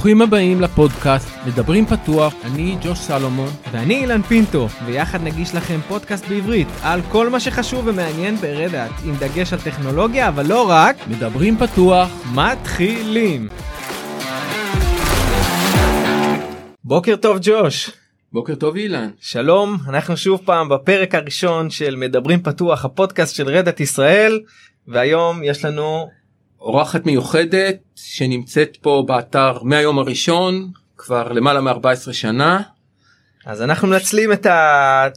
ברוכים הבאים לפודקאסט מדברים פתוח, אני ג'וש סלומון. ואני אילן פינטו, ויחד נגיש לכם פודקאסט בעברית על כל מה שחשוב ומעניין ברדאט, עם דגש על טכנולוגיה, אבל לא רק. מדברים פתוח, מתחילים. בוקר טוב ג'וש. בוקר טוב אילן. שלום, אנחנו שוב פעם בפרק הראשון של מדברים פתוח, הפודקאסט של רדאט ישראל, והיום יש לנו אורחת מיוחדת שנמצאת פה באתר מהיום הראשון כבר למעלה מ-14 שנה. אז אנחנו מנצלים את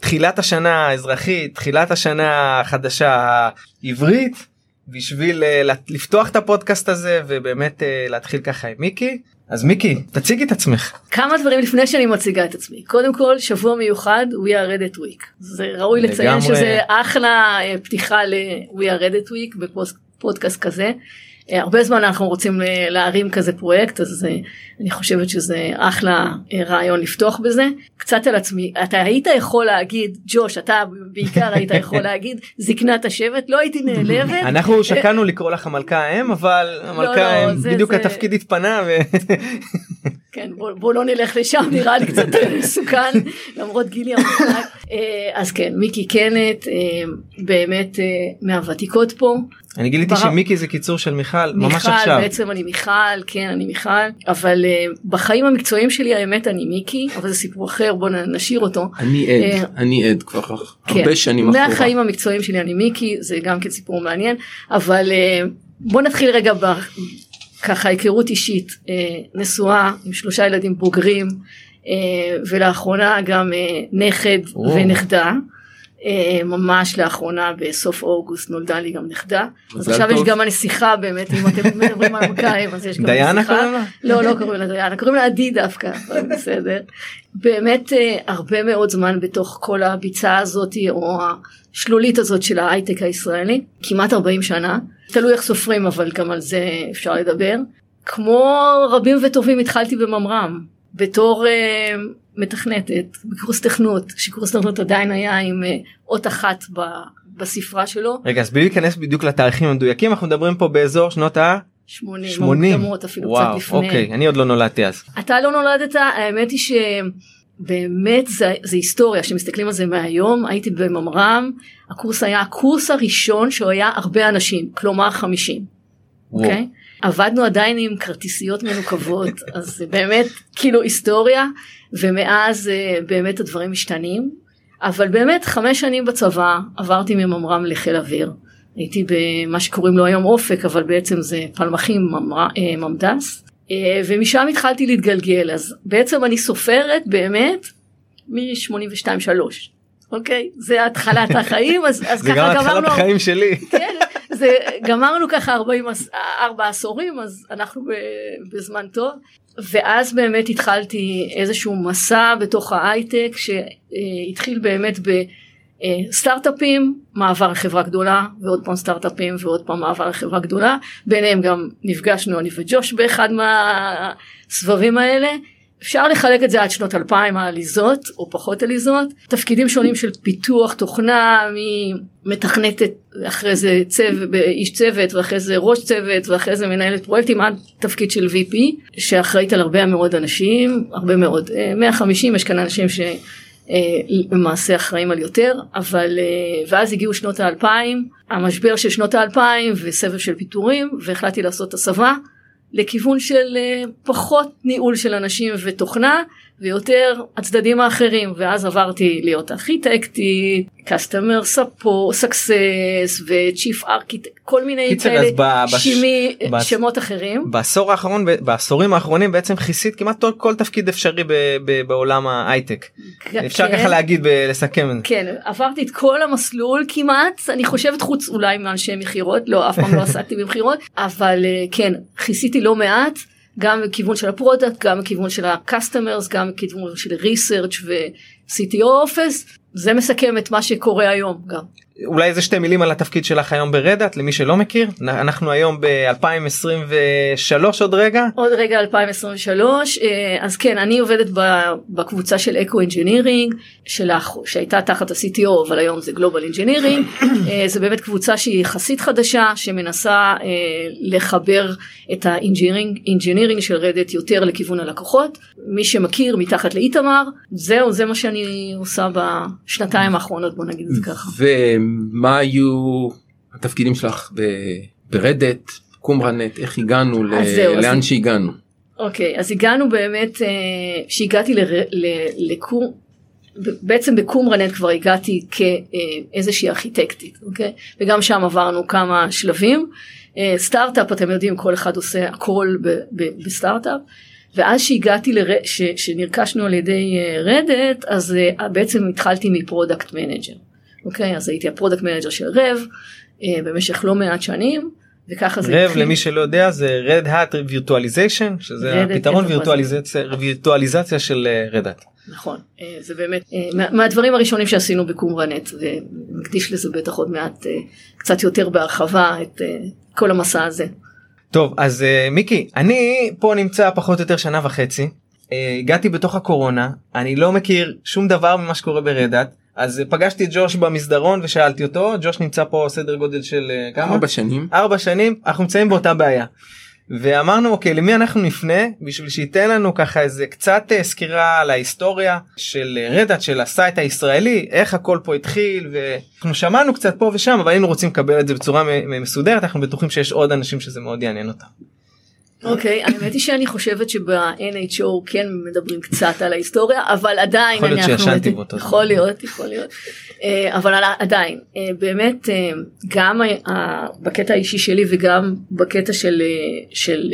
תחילת השנה האזרחית, תחילת השנה החדשה העברית, בשביל אה, לפתוח את הפודקאסט הזה ובאמת אה, להתחיל ככה עם מיקי. אז מיקי, תציגי את עצמך. כמה דברים לפני שאני מציגה את עצמי. קודם כל, שבוע מיוחד, We are Reddit Week. זה ראוי לציין שזה אחלה אה, פתיחה ל-We are Reddit Week בפודקאסט כזה. אה, הרבה זמן אנחנו רוצים אה, להרים כזה פרויקט אז אה, אני חושבת שזה אחלה רעיון לפתוח בזה. קצת על עצמי אתה היית יכול להגיד ג'וש אתה בעיקר היית יכול להגיד זקנת השבט לא הייתי נעלבת. אנחנו שקלנו לקרוא לך המלכה האם אבל לא, המלכה האם לא, בדיוק התפקיד התפנה. כן בוא, לא נלך לשם נראה לי קצת מסוכן למרות גילי המוחלט. אז כן מיקי קנט באמת מהוותיקות פה אני גיליתי בר... שמיקי זה קיצור של מיכל, מיכל ממש עכשיו. בעצם אני מיכל, כן אני מיכל, אבל uh, בחיים המקצועיים שלי האמת אני מיקי, אבל זה סיפור אחר בוא נשאיר אותו. אני עד, uh, אני עד כבר כן, הרבה שנים אחורה. מהחיים המקצועיים שלי אני מיקי, זה גם כן סיפור מעניין, אבל uh, בוא נתחיל רגע ב... ככה היכרות אישית, uh, נשואה עם שלושה ילדים בוגרים, uh, ולאחרונה גם uh, נכד או. ונכדה. אה, ממש לאחרונה בסוף אוגוסט נולדה לי גם נכדה. אז עכשיו יש גם הנסיכה באמת אם אתם מדברים על מכיים אז יש גם דיינה קוראים לה? לא לא קוראים לה דיינה קוראים לה עדי דווקא בסדר. באמת אה, הרבה מאוד זמן בתוך כל הביצה הזאת או השלולית הזאת של ההייטק הישראלי כמעט 40 שנה. תלוי איך סופרים אבל גם על זה אפשר לדבר. כמו רבים וטובים התחלתי בממר"ם. בתור uh, מתכנתת בקורס תכנות שקורס תכנות עדיין היה עם uh, אות אחת ב, בספרה שלו. רגע אז בלי להיכנס בדיוק לתאריכים המדויקים אנחנו מדברים פה באזור שנות ה... 80, 80. מוקדמות אפילו וואו, קצת לפני. אוקיי אני עוד לא נולדתי אז. אתה לא נולדת האמת היא שבאמת זה, זה היסטוריה שמסתכלים על זה מהיום הייתי בממר"ם הקורס היה הקורס הראשון שהוא היה הרבה אנשים כלומר 50. אוקיי? Okay? עבדנו עדיין עם כרטיסיות מנוקבות אז זה באמת כאילו היסטוריה ומאז אה, באמת הדברים משתנים. אבל באמת חמש שנים בצבא עברתי מממר"ם לחיל אוויר. הייתי במה שקוראים לו היום אופק אבל בעצם זה פלמחים אה, ממד"ס. אה, ומשם התחלתי להתגלגל. אז בעצם אני סופרת באמת מ-82 3 אוקיי? זה התחלת החיים אז, אז ככה גמרנו. זה גם התחלת החיים שלי. כן, זה גמרנו ככה 40 ארבע עשורים אז אנחנו בזמן טוב. ואז באמת התחלתי איזשהו מסע בתוך ההייטק שהתחיל באמת בסטארט-אפים מעבר לחברה גדולה ועוד פעם סטארט-אפים ועוד פעם מעבר לחברה גדולה. ביניהם גם נפגשנו אני וג'וש באחד מהסבבים האלה אפשר לחלק את זה עד שנות 2000 העליזות או פחות עליזות. תפקידים שונים של פיתוח תוכנה ממתכנתת אחרי זה צוות איש צוות ואחרי זה ראש צוות ואחרי זה מנהלת פרויקטים עד תפקיד של VP שאחראית על הרבה מאוד אנשים הרבה מאוד 150 אה, יש כאן אנשים ש... אה, למעשה אחראים על יותר אבל אה, ואז הגיעו שנות האלפיים המשבר של שנות האלפיים וסבב של פיטורים והחלטתי לעשות הסבה לכיוון של אה, פחות ניהול של אנשים ותוכנה ויותר הצדדים האחרים ואז עברתי להיות ארכיטקטית, customer support, success ו-chief architect, כל מיני קיצר, כאלה בש... שימי, בש... שמות אחרים. בעשור האחרון, בעשורים האחרונים בעצם כיסית כמעט כל תפקיד אפשרי ב, ב, בעולם ההייטק. כן, אפשר ככה להגיד, ב- לסכם. כן, עברתי את כל המסלול כמעט, אני חושבת חוץ אולי מאנשי מכירות, לא אף פעם לא עסקתי במכירות, אבל אה, כן, כיסיתי לא מעט. גם מכיוון של ה product, גם מכיוון של ה-customers, גם מכיוון של research ו-CTO office, זה מסכם את מה שקורה היום גם. אולי איזה שתי מילים על התפקיד שלך היום ב Red Hat למי שלא מכיר. אנחנו היום ב-2023 עוד רגע. עוד רגע 2023 אה, אז כן אני עובדת בקבוצה של eco engineering שלך שהייתה תחת ה-CTO אבל היום זה global engineering זה באמת קבוצה שהיא יחסית חדשה שמנסה אה, לחבר את ה engineering של Red Hat יותר לכיוון הלקוחות. מי שמכיר מתחת לאיתמר זהו זה מה שאני עושה בשנתיים האחרונות בוא נגיד את זה ככה. מה היו התפקידים שלך ברדט, קומרנט, איך הגענו ל... זהו, לאן אז... שהגענו. אוקיי, אז הגענו באמת, אה, שהגעתי לקום, בעצם בקומרנט כבר הגעתי כאיזושהי ארכיטקטית, אוקיי? וגם שם עברנו כמה שלבים. אה, סטארט-אפ, אתם יודעים, כל אחד עושה הכל בסטארט-אפ. ואז שהגעתי, לר... ש... שנרכשנו על ידי אה, Red Hat, אז בעצם התחלתי מ product manager. אוקיי אז הייתי ה product manager של RHEV אה, במשך לא מעט שנים. וככה זה RHEV למי שלא יודע זה Red Hat Virtualization שזה הפתרון וירטואליזציה וירטואליזציה של Red Hat. נכון אה, זה באמת אה, מהדברים הראשונים שעשינו ב Qumranet ונקדיש לזה בטח עוד מעט קצת יותר בהרחבה את כל המסע הזה. טוב אז מיקי אני פה נמצא פחות או יותר שנה וחצי הגעתי בתוך הקורונה אני לא מכיר שום דבר ממה שקורה ב Red Hat אז פגשתי את ג'וש במסדרון ושאלתי אותו ג'וש נמצא פה סדר גודל של אה, כמה ארבע שנים ארבע שנים אנחנו נמצאים באותה בעיה. ואמרנו אוקיי למי אנחנו נפנה בשביל שייתן לנו ככה איזה קצת אה, סקירה על ההיסטוריה של אה, Red Hat של ה site הישראלי איך הכל פה התחיל ואנחנו שמענו קצת פה ושם אבל היינו רוצים לקבל את זה בצורה מסודרת אנחנו בטוחים שיש עוד אנשים שזה מאוד יעניין אותם. אוקיי, האמת היא שאני חושבת שב-NHO כן מדברים קצת על ההיסטוריה, אבל עדיין יכול להיות שישנתי באותו זמן. יכול להיות, יכול להיות. אה, אבל עדיין, אה, באמת, אה, גם בקטע האישי שלי וגם בקטע של, של,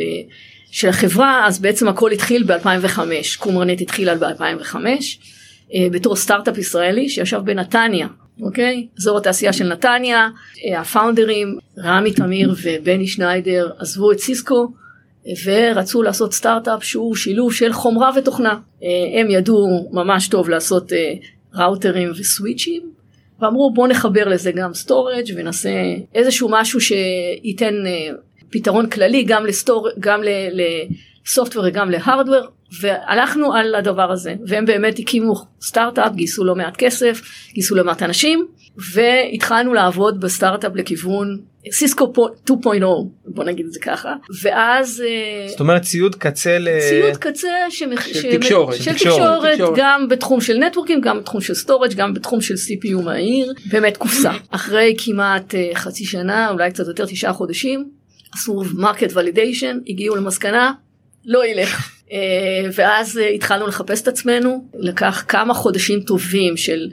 של החברה, אז בעצם הכל התחיל ב-2005, קומרנט התחילה ב-2005, בתור סטארט-אפ ישראלי שישב בנתניה. אוקיי? אזור התעשייה של נתניה, ה founderים רמי תמיר ובני שניידר עזבו את סיסקו ורצו לעשות סטארט-אפ שהוא שילוב של חומרה ותוכנה. אה, הם ידעו ממש טוב לעשות אה, ראוטרים ו switchים ואמרו בוא נחבר לזה גם storage ונעשה איזשהו משהו שייתן אה, פתרון כללי גם ל storage גם ל software וגם ל hardware והלכנו על הדבר הזה והם באמת הקימו סטארט-אפ גייסו לא מעט כסף גייסו לא מעט אנשים והתחלנו לעבוד בסטארט-אפ לכיוון סיסקו 2.0 בוא נגיד את זה ככה ואז אה, זאת אומרת ציוד קצה ל... ציוד קצה שמח... של, ש... תקשורת. של תקשורת, תקשורת גם בתחום של networkים גם בתחום של storage גם בתחום של CPU מהיר באמת קופסה אחרי כמעט uh, חצי שנה אולי קצת יותר תשעה חודשים עשו market validation הגיעו למסקנה לא ילך. uh, ואז התחלנו לחפש את עצמנו לקח כמה חודשים טובים של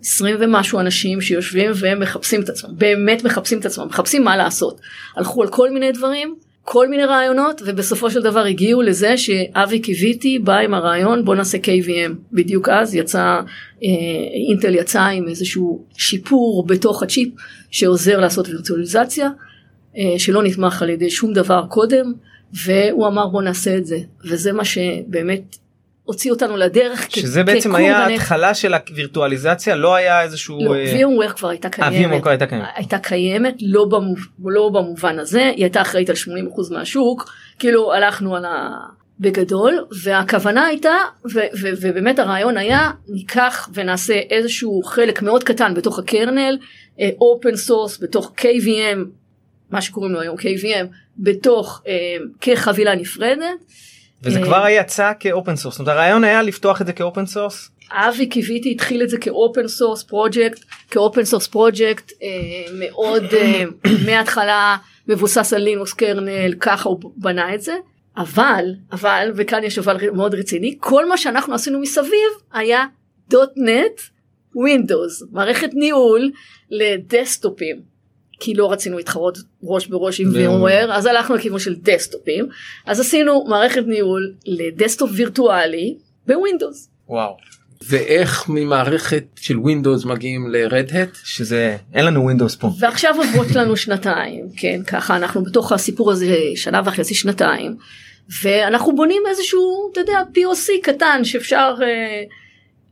20 ומשהו אנשים שיושבים והם מחפשים את עצמם, באמת מחפשים את עצמם, מחפשים מה לעשות. הלכו על כל מיני דברים, כל מיני רעיונות, ובסופו של דבר הגיעו לזה שאבי קיוויתי בא עם הרעיון בוא נעשה KVM. בדיוק אז יצא, אה, אינטל יצא עם איזשהו שיפור בתוך הצ'יפ שעוזר לעשות וירטואליזציה, אה, שלא נתמך על ידי שום דבר קודם, והוא אמר בוא נעשה את זה, וזה מה שבאמת הוציא אותנו לדרך שזה כ- בעצם היה ההתחלה של הווירטואליזציה לא היה איזשהו לא, אה, VMware כבר הייתה אה, קיימת, כבר הייתה קיימת. הייתה קיימת לא, במוב, לא במובן הזה היא הייתה אחראית על 80% מהשוק כאילו הלכנו על ה... בגדול והכוונה הייתה ו- ו- ובאמת הרעיון היה ניקח ונעשה איזשהו חלק מאוד קטן בתוך הקרנל open source בתוך KVM מה שקוראים לו היום KVM בתוך uh, כחבילה נפרדת וזה כבר יצא כ open source, זאת אומרת הרעיון היה לפתוח את זה כ open source? אבי קיויתי התחיל את זה כ open source project, כ open source project מאוד אה, מההתחלה מבוסס על Linux kernel, ככה הוא בנה את זה. אבל, אבל, וכאן יש אבל מאוד רציני, כל מה שאנחנו עשינו מסביב היה .NET Windows, מערכת ניהול ל desktopים. כי לא רצינו להתחרות ראש בראש עם VMware אז הלכנו לכיוון של desktopים אז עשינו מערכת ניהול ל desktop וירטואלי ב Windows. וואו. ואיך ממערכת של Windows מגיעים ל Red Hat שזה אין לנו Windows פה ועכשיו עוברות לנו שנתיים כן ככה אנחנו בתוך הסיפור הזה שנה וחצי שנתיים ואנחנו בונים איזשהו אתה יודע POC קטן שאפשר. אה,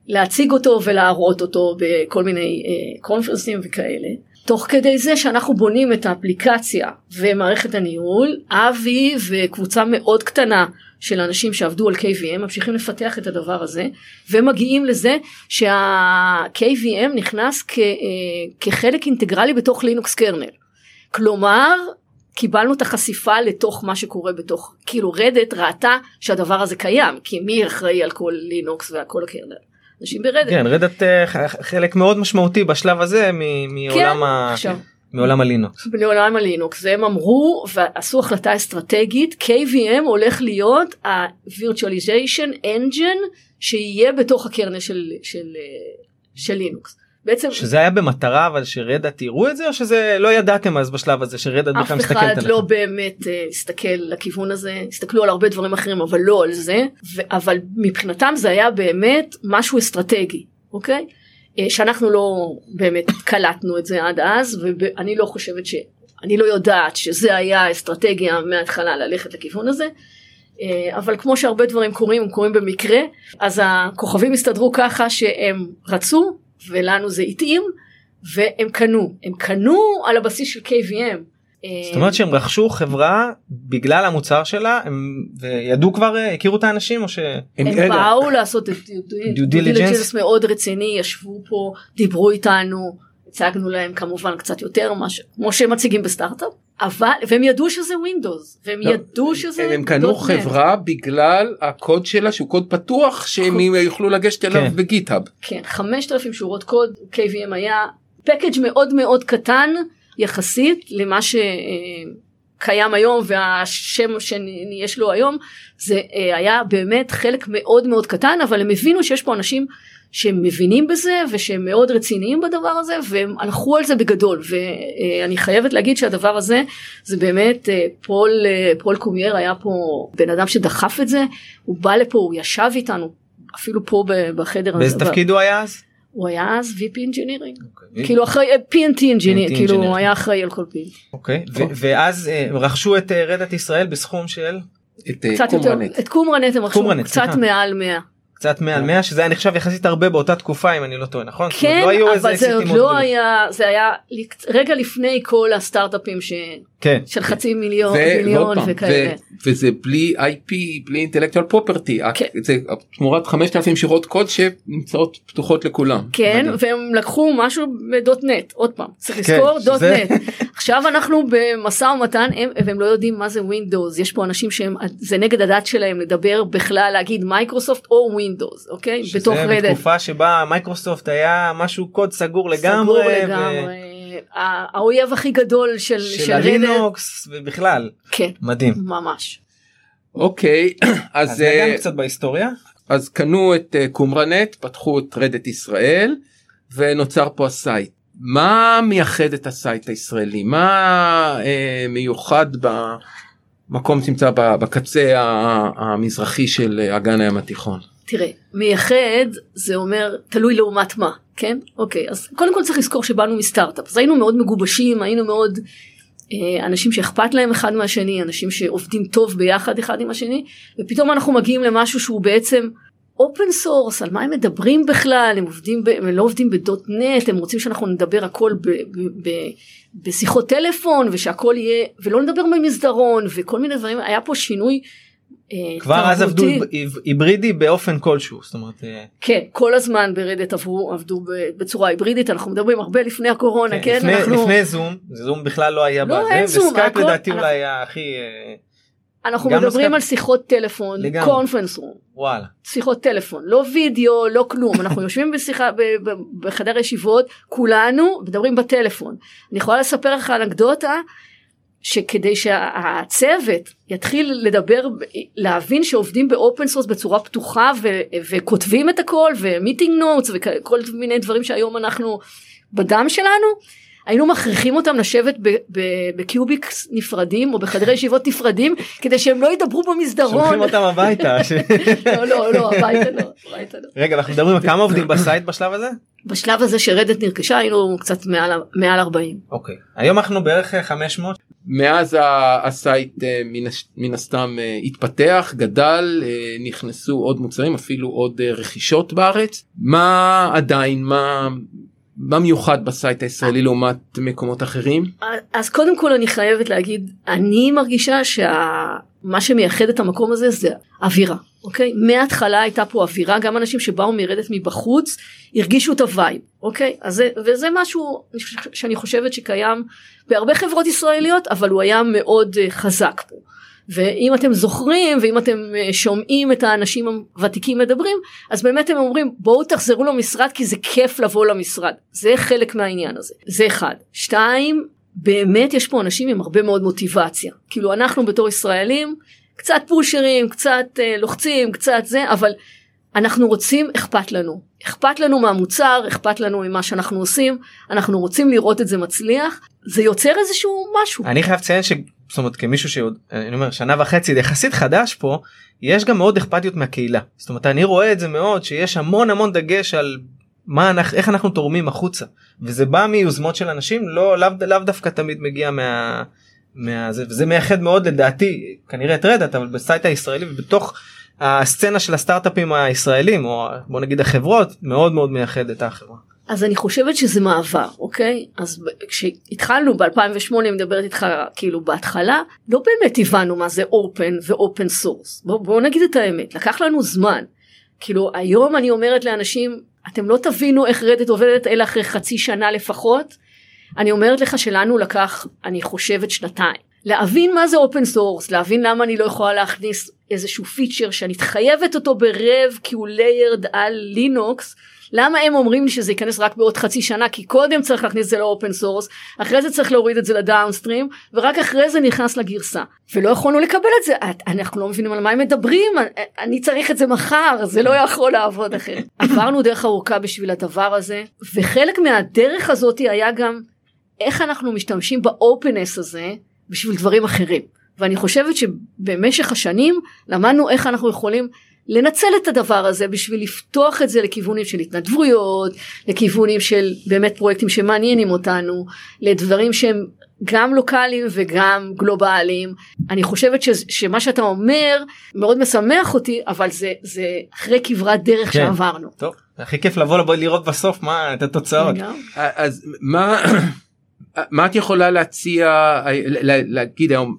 להציג אותו ולהראות אותו בכל מיני קונפרנסים וכאלה. תוך כדי זה שאנחנו בונים את האפליקציה ומערכת הניהול, אבי וקבוצה מאוד קטנה של אנשים שעבדו על KVM ממשיכים לפתח את הדבר הזה ומגיעים לזה שה-KVM נכנס כ, אה, כחלק אינטגרלי בתוך לינוקס קרנל. כלומר קיבלנו את החשיפה לתוך מה שקורה בתוך כאילו רדט ראתה שהדבר הזה קיים כי מי אחראי על כל לינוקס ועל כל הקרנל. אנשים ברדט. כן רדט אה, חלק מאוד משמעותי בשלב הזה מעולם כן, ה... עכשיו. מעולם הלינוקס. מעולם הלינוקס הם אמרו ועשו החלטה אסטרטגית KVM הולך להיות ה-virtualization engine שיהיה בתוך הקרנל של, של, של לינוקס. בעצם שזה היה במטרה אבל שרדה תראו את זה או שזה לא ידעתם אז בשלב הזה שרדה בכלל מסתכלת עליכם. אף אחד לא באמת uh, הסתכל לכיוון הזה הסתכלו על הרבה דברים אחרים אבל לא על זה ו- אבל מבחינתם זה היה באמת משהו אסטרטגי אוקיי uh, שאנחנו לא באמת קלטנו את זה עד אז ואני לא חושבת שאני לא יודעת שזה היה אסטרטגיה מההתחלה ללכת לכיוון הזה. Uh, אבל כמו שהרבה דברים קורים הם קורים במקרה אז הכוכבים הסתדרו ככה שהם רצו ולנו זה התאים והם קנו. הם קנו על הבסיס של KVM. זאת אומרת שהם רכשו חברה בגלל המוצר שלה הם וידעו כבר הכירו את האנשים או שהם הם באו לעשות את due diligence מאוד רציני ישבו פה דיברו איתנו הצגנו להם כמובן קצת יותר מה כמו שהם מציגים בסטארט-אפ אבל והם ידעו שזה Windows והם לא, ידעו שזה הם קנו חברה בגלל הקוד שלה שהוא קוד פתוח שהם יוכלו לגשת אליו כן. ב GitHub. כן 5,000 שורות קוד KVM היה package מאוד מאוד קטן יחסית למה שקיים היום והשם שיש לו היום זה אה, היה באמת חלק מאוד מאוד קטן אבל הם הבינו שיש פה אנשים שהם מבינים בזה ושהם מאוד רציניים בדבר הזה והם הלכו על זה בגדול ואני חייבת להגיד שהדבר הזה זה באמת אה, פול אה, פול קורמייר היה פה בן אדם שדחף את זה הוא בא לפה הוא ישב איתנו אפילו פה בחדר באיזה תפקיד הוא היה אז? הוא היה אז VP Engineering okay. כאילו אחראי PNT Engineering כאילו הוא היה אחראי על כל פין. אוקיי ואז רכשו את רדת ישראל בסכום של? את קומרנט. את קומרנט הם רכשו קצת מעל 100. קצת מעל 100 שזה היה נחשב יחסית הרבה באותה תקופה אם אני לא טועה נכון? כן לא אבל זה עוד לא היה זה היה רגע לפני כל הסטארט-אפים ש... כן. של חצי מיליון מיליון וכאלה. וזה בלי IP בלי intellectual property כן. זה תמורת 5,000 שורות קוד שנמצאות פתוחות לכולם. כן מדהים. והם לקחו משהו ב dot net עוד פעם צריך כן, לזכור dot net. עכשיו אנחנו במשא ומתן הם, והם לא יודעים מה זה Windows יש פה אנשים שהם זה נגד הדת שלהם לדבר בכלל להגיד מייקרוסופט או Windows אוקיי בתוך Red Hat. שזה בתקופה שבה מייקרוסופט היה משהו קוד סגור לגמרי. סגור לגמרי. האויב הכי גדול של של הלינוקס ובכלל כן מדהים ממש. אוקיי אז, אז נגענו אה, קצת בהיסטוריה אז קנו את אה, Qumranet פתחו את Red Hat ישראל ונוצר פה ה site מה מייחד את ה site הישראלי מה אה, מיוחד במקום שנמצא בקצה המזרחי של אגן הים התיכון. תראה מייחד זה אומר תלוי לעומת מה כן? אוקיי אז קודם כל צריך לזכור שבאנו מסטארט-אפ. אז היינו מאוד מגובשים היינו מאוד אה, אנשים שאכפת להם אחד מהשני אנשים שעובדים טוב ביחד אחד עם השני ופתאום אנחנו מגיעים למשהו שהוא בעצם open source על מה הם מדברים בכלל? הם עובדים ב, הם לא עובדים ב dot net הם רוצים שאנחנו נדבר הכל ב, ב, ב, בשיחות טלפון ושהכל יהיה ולא נדבר במסדרון וכל מיני דברים. היה פה שינוי כבר אז עבדו היברידי באופן כלשהו זאת אומרת אה, כן כל הזמן ב Red Hat עברו עבדו בצורה היברידית אנחנו מדברים הרבה לפני הקורונה כן, כן? לפני, אנחנו לפני Zoom Zoom בכלל לא היה לא, בזה וסקייפ לדעתי אולי היה הכי אה, אנחנו מדברים סקייפ... על שיחות טלפון conference room וואלה. שיחות טלפון לא וידאו לא כלום אנחנו יושבים בשיחה בחדר ישיבות כולנו מדברים בטלפון. אני יכולה לספר לך אנקדוטה שכדי שהצוות יתחיל לדבר להבין שעובדים ב open source בצורה פתוחה ו- וכותבים את הכל ו meeting notes וכל מיני דברים שהיום אנחנו בדם שלנו היינו מכריחים אותם לשבת ב cubics נפרדים או בחדרי ישיבות נפרדים כדי שהם לא ידברו במסדרון. שולחים אותם הביתה. לא לא לא הביתה לא. הביתה לא. רגע אנחנו מדברים על כמה עובדים ב site בשלב הזה? בשלב הזה ש Red Hat נרכשה היינו קצת מעל מעל 40. אוקיי היום אנחנו בערך 500 מאז ה site אה, מן, הסתם אה, התפתח גדל אה, נכנסו עוד מוצרים אפילו עוד רכישות בארץ. מה עדיין מה מה מיוחד ב site הישראלי לעומת מקומות אחרים? אז קודם כל אני חייבת להגיד, אני מרגישה שמה שמייחד את המקום הזה זה אווירה, אוקיי? מההתחלה הייתה פה אווירה, גם אנשים שבאו מ Red Hat מבחוץ הרגישו את ה vibe, אוקיי? אז זה, וזה משהו שאני חושבת שקיים בהרבה חברות ישראליות, אבל הוא היה מאוד אה, חזק פה. ואם אתם זוכרים ואם אתם אה, שומעים את האנשים הוותיקים מדברים אז באמת הם אומרים בואו תחזרו למשרד כי זה כיף לבוא למשרד זה חלק מהעניין הזה זה אחד שתיים באמת יש פה אנשים עם הרבה מאוד מוטיבציה. כאילו אנחנו בתור ישראלים קצת פושרים קצת אה, לוחצים קצת זה אבל אנחנו רוצים אכפת לנו. אכפת לנו מהמוצר אכפת לנו ממה שאנחנו עושים אנחנו רוצים לראות את זה מצליח. זה יוצר איזשהו משהו. אני חייב לציין ש... זאת אומרת כמישהו שעוד אני אומר שנה וחצי יחסית חדש פה יש גם מאוד אכפתיות מהקהילה. זאת אומרת אני רואה את זה מאוד שיש המון המון דגש על מה אנחנו איך אנחנו תורמים החוצה וזה בא מיוזמות של אנשים לא לאו לאו דווקא תמיד מגיע מה. מה זה, וזה מייחד מאוד לדעתי כנראה את רדאט אבל בסייט הישראלי ובתוך הסצנה של הסטארט-אפים הישראלים או בוא נגיד החברות מאוד מאוד מייחד את החברה. אז אני חושבת שזה מעבר אוקיי אז כשהתחלנו ב2008 אני מדברת איתך כאילו בהתחלה לא באמת הבנו מה זה open ו open source בוא, בוא נגיד את האמת לקח לנו זמן כאילו היום אני אומרת לאנשים אתם לא תבינו איך Red Hat עובדת אלא אחרי חצי שנה לפחות. אני אומרת לך שלנו לקח אני חושבת שנתיים. להבין מה זה open source להבין למה אני לא יכולה להכניס איזשהו feature שאני חייבת אותו ב RHEV כי הוא layered על לינוקס למה הם אומרים שזה ייכנס רק בעוד חצי שנה? כי קודם צריך להכניס את זה ל open source אחרי זה צריך להוריד את זה ל downstream ורק אחרי זה נכנס לגרסה. ולא יכולנו לקבל את זה. אנחנו לא מבינים על מה הם מדברים. אני צריך את זה מחר זה לא יכול לעבוד אחרת. עברנו דרך ארוכה בשביל הדבר הזה וחלק מהדרך הזאת היה גם איך אנחנו משתמשים ב openness הזה בשביל דברים אחרים. ואני חושבת שבמשך השנים למדנו איך אנחנו יכולים לנצל את הדבר הזה בשביל לפתוח את זה לכיוונים של התנדבויות, לכיוונים של באמת פרויקטים שמעניינים אותנו, לדברים שהם גם לוקאליים וגם גלובליים. אני חושבת ש, שמה שאתה אומר מאוד משמח אותי, אבל זה, זה אחרי כברת דרך כן. שעברנו. טוב הכי כיף לבוא לבוא לראות בסוף מה את התוצאות. אז מה מה את יכולה להציע ל- להגיד היום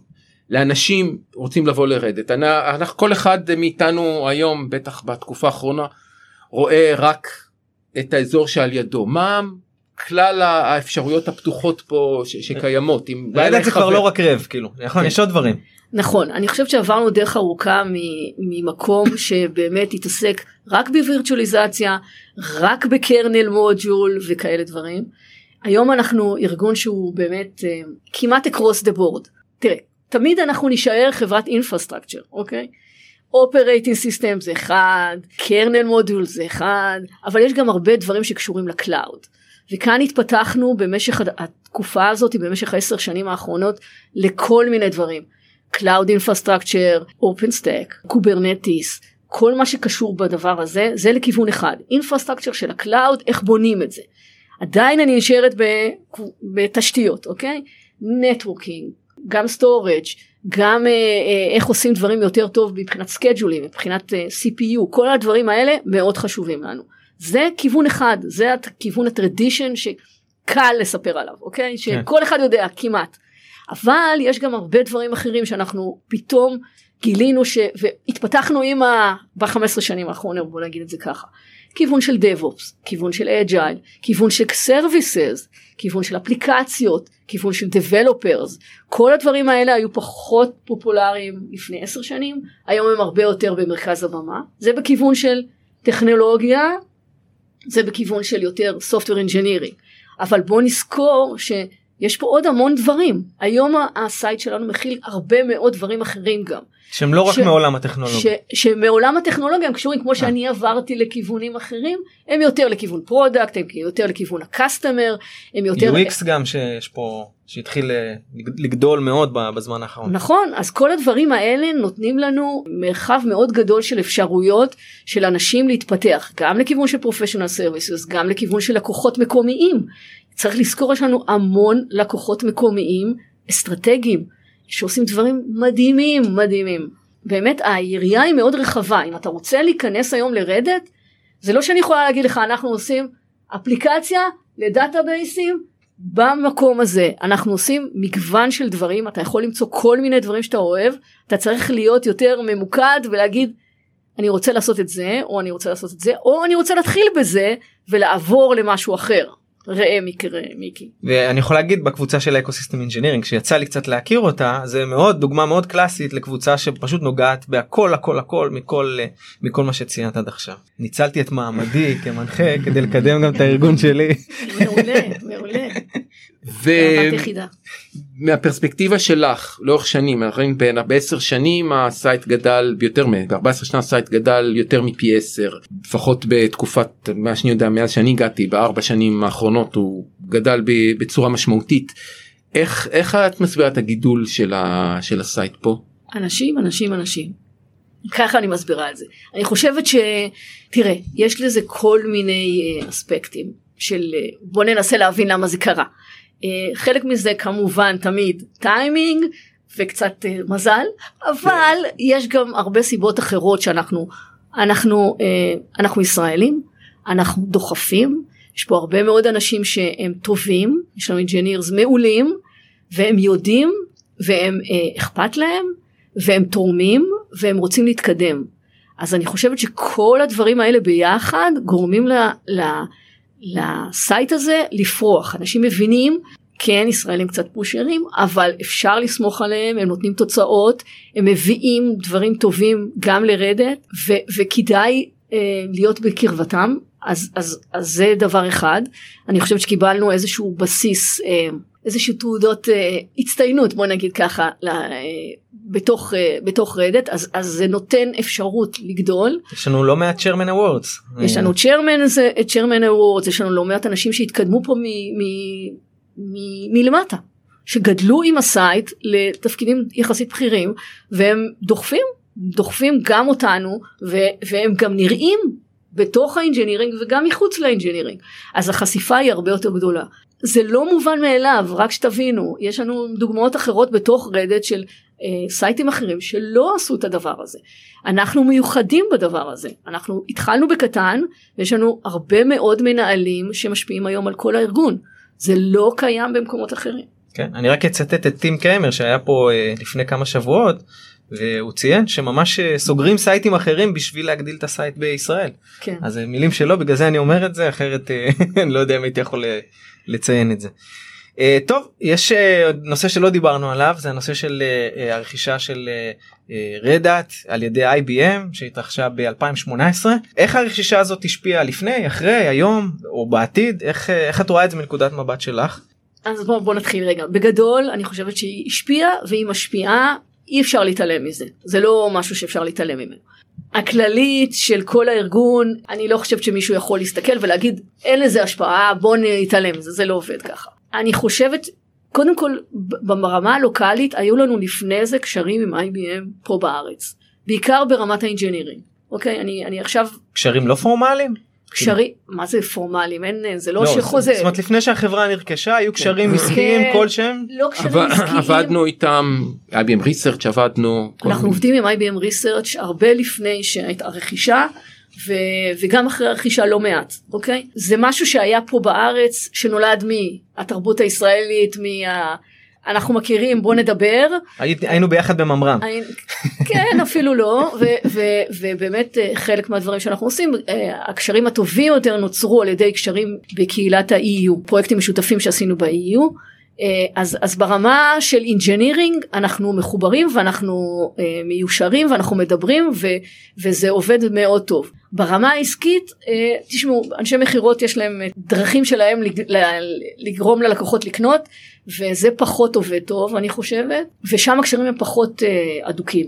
לאנשים רוצים לבוא לרדת אנחנו, אנחנו כל אחד מאיתנו היום בטח בתקופה האחרונה רואה רק את האזור שעל ידו מה כלל האפשרויות הפתוחות פה ש- שקיימות אם אליי זה כבר לא רק רב כאילו נכון כן. יש עוד דברים. נכון, אני חושבת שעברנו דרך ארוכה מ- ממקום שבאמת התעסק רק בווירטואליזציה, רק בקרנל מודול וכאלה דברים. היום אנחנו ארגון שהוא באמת אה, כמעט across the board. תראה, תמיד אנחנו נישאר חברת infrastructure, אוקיי? operating system זה אחד, kernel module זה אחד, אבל יש גם הרבה דברים שקשורים ל cloud. וכאן התפתחנו במשך התקופה הזאת, במשך העשר שנים האחרונות, לכל מיני דברים. Cloud Infrastructure, OpenStack, Kubernetes, כל מה שקשור בדבר הזה, זה לכיוון אחד. Infrastructure של ה cloud, איך בונים את זה. עדיין אני נשארת בתשתיות, אוקיי? נטוורקינג, גם storage, גם אה, אה, איך עושים דברים יותר טוב מבחינת סקייג'ולים, מבחינת אה, CPU, כל הדברים האלה מאוד חשובים לנו. זה כיוון אחד, זה הכיוון הטרדישן שקל לספר עליו, אוקיי? שכל אחד יודע כמעט. אבל יש גם הרבה דברים אחרים שאנחנו פתאום גילינו ש... והתפתחנו עם ה... ב-15 שנים האחרונות בוא נגיד את זה ככה. כיוון של DevOps, כיוון של Agile, כיוון של Services, כיוון של אפליקציות, כיוון של Developers, כל הדברים האלה היו פחות פופולריים לפני 10 שנים, היום הם הרבה יותר במרכז הבמה, זה בכיוון של טכנולוגיה, זה בכיוון של יותר Software Engineering, אבל בוא נזכור שיש פה עוד המון דברים, היום ה site שלנו מכיל הרבה מאוד דברים אחרים גם. שהם לא רק ש- מעולם הטכנולוגיה. ש, שמעולם הטכנולוגיה הם קשורים כמו שאני עברתי לכיוונים אחרים הם יותר לכיוון product הם יותר לכיוון ה customer הם יותר UX גם שיש פה שהתחיל אה, לגדול מאוד בזמן האחרון. נכון אז כל הדברים האלה נותנים לנו מרחב מאוד גדול של אפשרויות של אנשים להתפתח גם לכיוון של professional services גם לכיוון של לקוחות מקומיים צריך לזכור יש לנו המון לקוחות מקומיים אסטרטגיים שעושים דברים מדהימים מדהימים. באמת היריעה היא מאוד רחבה אם אתה רוצה להיכנס היום לרדת זה לא שאני יכולה להגיד לך אנחנו עושים אפליקציה לדאטאבייסים במקום הזה אנחנו עושים מגוון של דברים אתה יכול למצוא כל מיני דברים שאתה אוהב אתה צריך להיות יותר ממוקד ולהגיד אני רוצה לעשות את זה או אני רוצה לעשות את זה או אני רוצה להתחיל בזה ולעבור למשהו אחר ראה מקרה מיקי. ואני יכול להגיד בקבוצה של ecosystem engineering שיצא לי קצת להכיר אותה זה מאוד דוגמה מאוד קלאסית לקבוצה שפשוט נוגעת בהכל הכל הכל מכל מכל מה שציינת עד עכשיו. ניצלתי את מעמדי כמנחה כדי לקדם גם את הארגון שלי. מעולה מעולה. ומהפרספקטיבה שלך לאורך שנים אנחנו רואים בעשר שנים ה site גדל ביותר מ-14 שנה ה site גדל יותר מפי 10 לפחות בתקופת מה שאני יודע מאז שאני הגעתי בארבע שנים האחרונות הוא גדל בצורה משמעותית. איך איך את מסבירה את הגידול של, ה, של ה site פה? אנשים אנשים אנשים. ככה אני מסבירה את זה. אני חושבת שתראה יש לזה כל מיני אה, אספקטים של אה, בוא ננסה להבין למה זה קרה. אה, חלק מזה כמובן תמיד טיימינג וקצת אה, מזל אבל יש גם הרבה סיבות אחרות שאנחנו אנחנו אה, אנחנו ישראלים אנחנו דוחפים יש פה הרבה מאוד אנשים שהם טובים יש לנו engineers מעולים והם יודעים והם אכפת להם והם תורמים והם רוצים להתקדם. אז אני חושבת שכל הדברים האלה ביחד גורמים ל... ל ל site הזה לפרוח. אנשים מבינים כן ישראלים קצת pushers אבל אפשר לסמוך עליהם הם נותנים תוצאות הם מביאים דברים טובים גם ל Red Hat ו- וכדאי אה, להיות בקרבתם אז, אז, אז זה דבר אחד אני חושבת שקיבלנו איזשהו בסיס אה, איזשהו תעודות אה, הצטיינות בוא נגיד ככה אה, בתוך אה, בתוך Red Hat אז אז זה נותן אפשרות לגדול. יש לנו לא מעט chairman awards. יש לנו chairman זה chairman awards יש לנו לא מעט אנשים שהתקדמו פה מ, מ, מ, מלמטה שגדלו עם ה site לתפקידים יחסית בכירים והם דוחפים דוחפים גם אותנו ו, והם גם נראים בתוך ה engineering וגם מחוץ ל engineering. אז החשיפה היא הרבה יותר גדולה. זה לא מובן מאליו רק שתבינו יש לנו דוגמאות אחרות בתוך Red Hat של אה, סייטים אחרים שלא עשו את הדבר הזה. אנחנו מיוחדים בדבר הזה. אנחנו התחלנו בקטן ויש לנו הרבה מאוד מנהלים שמשפיעים היום על כל הארגון. זה לא קיים במקומות אחרים. כן אני רק אצטט את טים קרמר שהיה פה אה, לפני כמה שבועות והוא ציין שממש אה, סוגרים סייטים אחרים בשביל להגדיל את ה site בישראל. כן. אז אה, מילים שלו בגלל זה אני אומר את זה אחרת אה, אני לא יודע אם הייתי יכול לציין את זה. טוב יש נושא שלא דיברנו עליו זה הנושא של הרכישה של רדאט על ידי IBM שהתרחשה ב-2018 איך הרכישה הזאת השפיעה לפני אחרי היום או בעתיד איך, איך את רואה את זה מנקודת מבט שלך. אז בוא, בוא נתחיל רגע בגדול אני חושבת שהיא השפיעה והיא משפיעה אי אפשר להתעלם מזה. זה לא משהו שאפשר להתעלם ממנו. הכללית של כל הארגון אני לא חושבת שמישהו יכול להסתכל ולהגיד אין לזה השפעה בוא נתעלם. זה זה לא עובד ככה. אני חושבת קודם כל ברמה הלוקאלית היו לנו לפני זה קשרים עם IBM פה בארץ. בעיקר ברמת ה engineering. אוקיי? אני אני עכשיו קשרים לא פורמליים קשרים מה זה פורמליים אין זה לא, לא שחוזר. זאת אומרת לפני שהחברה נרכשה היו קשרים כן. עסקיים כן, כלשהם. לא קשרים עסקיים. עבדנו איתם IBM Research עבדנו. אנחנו עובדים עם IBM Research הרבה לפני שהייתה רכישה ו, וגם אחרי הרכישה לא מעט אוקיי זה משהו שהיה פה בארץ שנולד מהתרבות הישראלית מה... אנחנו מכירים בוא נדבר. היינו ביחד בממר"ם. כן אפילו לא ו, ו, ובאמת אה, חלק מהדברים שאנחנו עושים אה, הקשרים הטובים יותר נוצרו על ידי קשרים בקהילת ה-EU פרויקטים משותפים שעשינו ב-EU אז, אז ברמה של engineering אנחנו מחוברים ואנחנו מיושרים ואנחנו מדברים ו, וזה עובד מאוד טוב. ברמה העסקית תשמעו אנשי מכירות יש להם דרכים שלהם לגרום ללקוחות לקנות וזה פחות עובד טוב אני חושבת ושם הקשרים הם פחות אה, אדוקים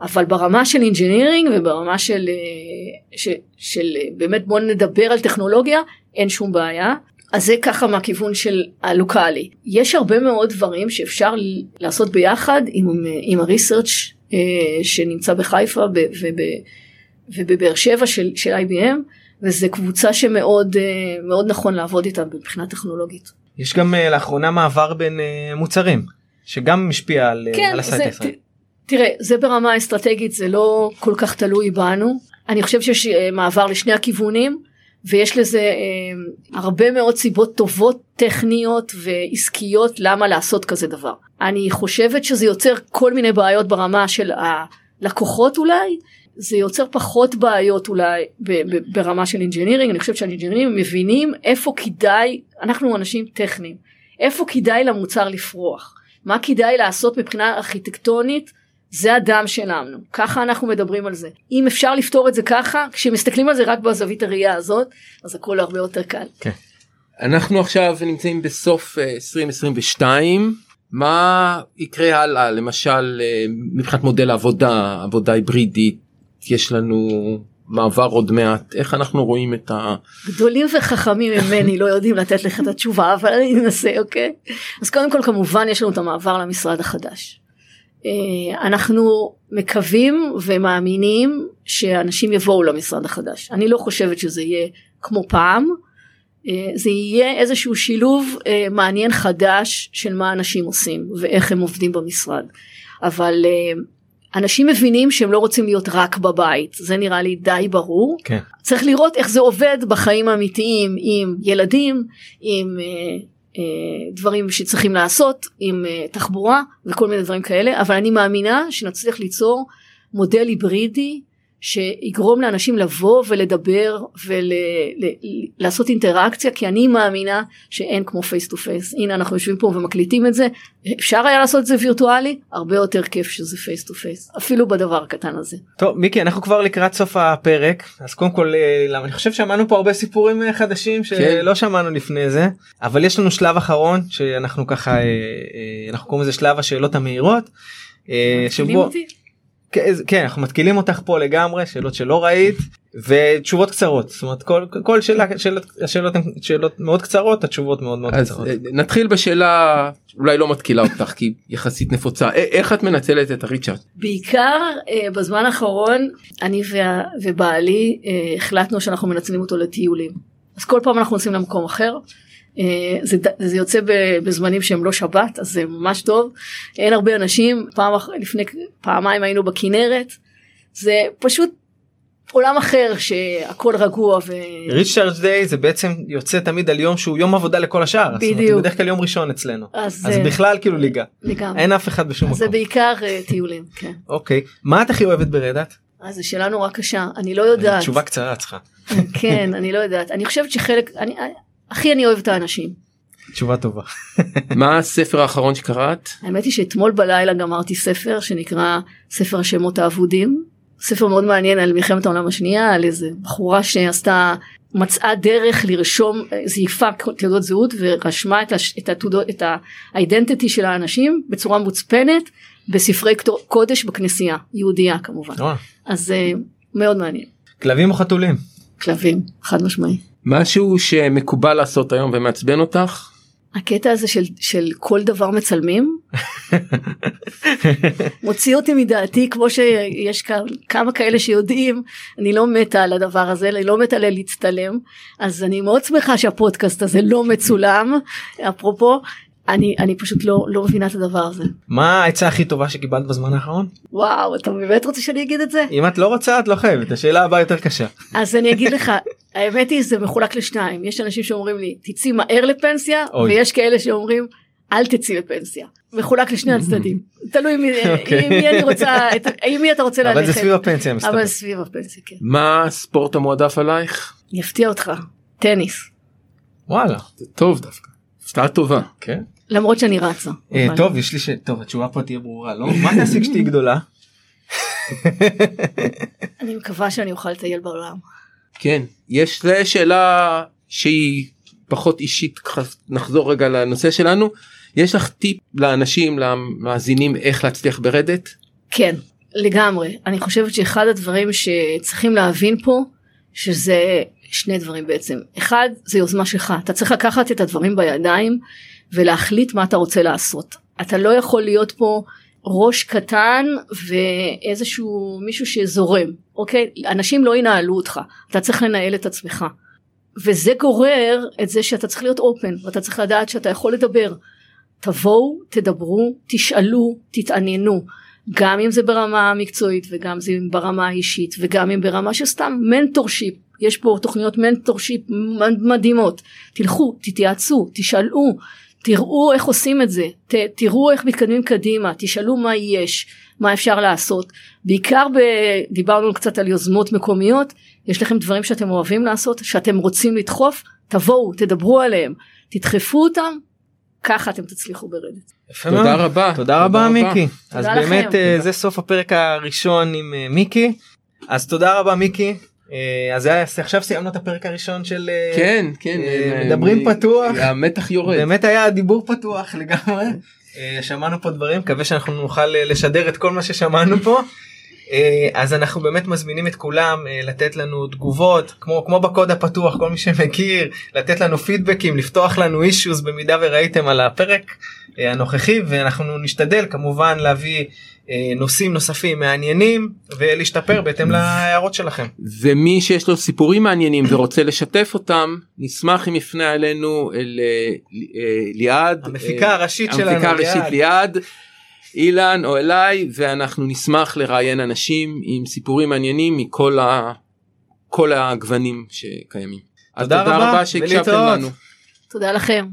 אבל ברמה של engineering וברמה של, אה, של, של אה, באמת בוא נדבר על טכנולוגיה אין שום בעיה אז זה ככה מהכיוון של הלוקאלי יש הרבה מאוד דברים שאפשר לעשות ביחד עם, עם ה research אה, שנמצא בחיפה ובבאר שבע של, של IBM וזה קבוצה שמאוד אה, מאוד נכון לעבוד איתה מבחינה טכנולוגית. יש גם אה, לאחרונה מעבר בין מוצרים שגם משפיע על, כן, על ה site הישראלי. תראה, זה ברמה האסטרטגית, זה לא כל כך תלוי בנו. אני חושב שיש אה, מעבר לשני הכיוונים, ויש לזה אה, הרבה מאוד סיבות טובות, טכניות ועסקיות למה לעשות כזה דבר. אני חושבת שזה יוצר כל מיני בעיות ברמה של הלקוחות אולי, זה יוצר פחות בעיות אולי ברמה של engineering, אני חושבת שהאינג'ינירים מבינים איפה כדאי, אנחנו אנשים טכניים, איפה כדאי למוצר לפרוח, מה כדאי לעשות מבחינה ארכיטקטונית, זה הדם שלנו, ככה אנחנו מדברים על זה. אם אפשר לפתור את זה ככה, כשמסתכלים על זה רק בזווית הראייה הזאת, אז הכל הרבה יותר קל. אנחנו עכשיו נמצאים בסוף אה, 2022 מה יקרה הלאה למשל אה, מבחינת מודל העבודה עבודה היברידית יש לנו מעבר עוד מעט איך אנחנו רואים את ה... גדולים וחכמים ממני לא יודעים לתת לך את התשובה אבל אני אנסה אוקיי אז קודם כל כמובן יש לנו את המעבר למשרד החדש. אה, אנחנו מקווים ומאמינים שאנשים יבואו למשרד החדש. אני לא חושבת שזה יהיה כמו פעם. אה, זה יהיה איזשהו שילוב אה, מעניין חדש של מה אנשים עושים ואיך הם עובדים במשרד. אבל אנשים מבינים שהם לא רוצים להיות רק בבית. זה נראה לי די ברור. כן. צריך לראות איך זה עובד בחיים האמיתיים עם ילדים עם דברים שצריכים לעשות עם אה, תחבורה וכל מיני דברים כאלה אבל אני מאמינה שנצליח ליצור מודל היברידי שיגרום לאנשים לבוא ולדבר ולעשות אינטראקציה כי אני מאמינה שאין כמו face to face הנה אנחנו יושבים פה ומקליטים את זה אפשר היה לעשות את זה וירטואלי הרבה יותר כיף שזה face to face אפילו בדבר הקטן הזה. טוב מיקי אנחנו כבר לקראת סוף הפרק אז קודם כל אה, למה אני חושב שמענו פה הרבה סיפורים אה, חדשים שלא שמענו לפני זה אבל יש לנו שלב אחרון שאנחנו ככה אה, אנחנו קוראים לזה שלב השאלות המהירות. שבו אותי? כן, כן אנחנו מתקילים אותך פה לגמרי שאלות שלא ראית ותשובות קצרות זאת אומרת כל כל שאלה שאלות השאלות הן שאלות מאוד קצרות התשובות מאוד מאוד אז קצרות. אה, נתחיל בשאלה אולי לא מתקילה אותך כי יחסית נפוצה א- איך את מנצלת את הריצ'ארט בעיקר אה, בזמן האחרון אני וה, ובעלי אה, החלטנו שאנחנו מנצלים אותו לטיולים. אז כל פעם אנחנו נוסעים למקום אחר. אה, זה, זה יוצא בזמנים שהם לא שבת אז זה ממש טוב. אין הרבה אנשים פעם לפני פעמיים היינו בכנרת. זה פשוט עולם אחר שהכל רגוע ו... ריצ'ארד דיי זה בעצם יוצא תמיד על יום שהוא יום עבודה לכל השאר. זאת אומרת, בדיוק. בדרך כלל יום ראשון אצלנו. אז, אז אה, בכלל כאילו ליגה. לגמרי. אין אף אחד בשום אז זה מקום. בעיקר אה, טיולים. כן. אוקיי. מה את הכי אוהבת ברדאט? אז זו שאלה נורא קשה אני לא יודעת. תשובה קצרה צריכה. כן אני לא יודעת אני חושבת שחלק אני הכי אני אוהבת את האנשים. תשובה טובה. מה הספר האחרון שקראת האמת היא שאתמול בלילה גמרתי ספר שנקרא ספר השמות האבודים. ספר מאוד מעניין על מלחמת העולם השנייה על איזה בחורה שעשתה מצאה דרך לרשום אה, זייפה תעודות זהות ורשמה את, הש, את התעודות את האידנטיטי של האנשים בצורה מוצפנת בספרי קודש בכנסייה יהודייה כמובן. אז זה מאוד מעניין כלבים או חתולים? כלבים חד משמעי. משהו שמקובל לעשות היום ומעצבן אותך? הקטע הזה של, של כל דבר מצלמים? מוציא אותי מדעתי כמו שיש כמה כאלה שיודעים אני לא מתה על הדבר הזה אני לא מתה על להצטלם. אז אני מאוד שמחה שהפודקאסט הזה לא מצולם. אפרופו אני אני פשוט לא לא מבינה את הדבר הזה מה העצה הכי טובה שקיבלת בזמן האחרון? וואו אתה באמת רוצה שאני אגיד את זה אם את לא רוצה את לא חייבת השאלה הבאה יותר קשה. אז אני אגיד לך האמת היא זה מחולק לשניים יש אנשים שאומרים לי תצאי מהר לפנסיה אוי. ויש כאלה שאומרים אל תצאי לפנסיה מחולק לשני הצדדים תלוי מי, אוקיי. עם מי אני רוצה את- עם מי אתה רוצה ללכת אבל זה סביב הפנסיה מסתבר. אבל סביב הפנסיה כן מה הספורט המועדף עלייך אני אפתיע אותך טניס וואלה. זה טוב דווקא הפתעה טובה כן. למרות שאני רצה. אה, טוב יש לי ש... טוב התשובה פה תהיה ברורה לא? מה תעשי כשתהיי גדולה? אני מקווה שאני אוכל לטייל בעולם. כן יש זה שאלה שהיא פחות אישית נחזור רגע לנושא שלנו יש לך טיפ לאנשים למאזינים איך להצליח ברדט כן לגמרי אני חושבת שאחד הדברים שצריכים להבין פה שזה שני דברים בעצם אחד זה יוזמה שלך אתה צריך לקחת את הדברים בידיים ולהחליט מה אתה רוצה לעשות אתה לא יכול להיות פה ראש קטן ואיזשהו מישהו שזורם אוקיי אנשים לא ינהלו אותך אתה צריך לנהל את עצמך וזה גורר את זה שאתה צריך להיות open ואתה צריך לדעת שאתה יכול לדבר תבואו, תדברו, תשאלו, תתעניינו. גם אם זה ברמה המקצועית וגם אם ברמה האישית וגם אם ברמה של סתם mentorship. יש פה תוכניות mentorship מדהימות. תלכו, תתייעצו, תשאלו, תראו איך עושים את זה, ת, תראו איך מתקדמים קדימה, תשאלו מה יש, מה אפשר לעשות. בעיקר ב... דיברנו קצת על יוזמות מקומיות, יש לכם דברים שאתם אוהבים לעשות, שאתם רוצים לדחוף, תבואו, תדברו עליהם, תדחפו אותם, ככה אתם תצליחו ברדת. תודה רבה. תודה רבה מיקי. אז באמת לכם. אה, זה סוף הפרק הראשון עם אה, מיקי. אז תודה רבה מיקי. אה, אז זה היה- עכשיו סיימנו את הפרק הראשון של אה, כן כן אה, מדברים פתוח. המתח יורד. באמת היה דיבור פתוח לגמרי. שמענו פה דברים מקווה שאנחנו נוכל לשדר את כל מה ששמענו פה. אז אנחנו באמת מזמינים את כולם לתת לנו תגובות כמו כמו בקוד הפתוח כל מי שמכיר לתת לנו פידבקים לפתוח לנו אישוז במידה וראיתם על הפרק הנוכחי ואנחנו נשתדל כמובן להביא נושאים נוספים מעניינים ולהשתפר בהתאם להערות שלכם. ומי שיש לו סיפורים מעניינים ורוצה לשתף אותם נשמח אם יפנה אלינו אל אה, אה, ליעד המפיקה אה, הראשית שלנו המפיקה הראשית ליעד. אילן או אליי ואנחנו נשמח לראיין אנשים עם סיפורים מעניינים מכל ה... כל הגוונים שקיימים. אז תודה תודה רבה, רבה שהקשבתם. לנו. תודה לכם.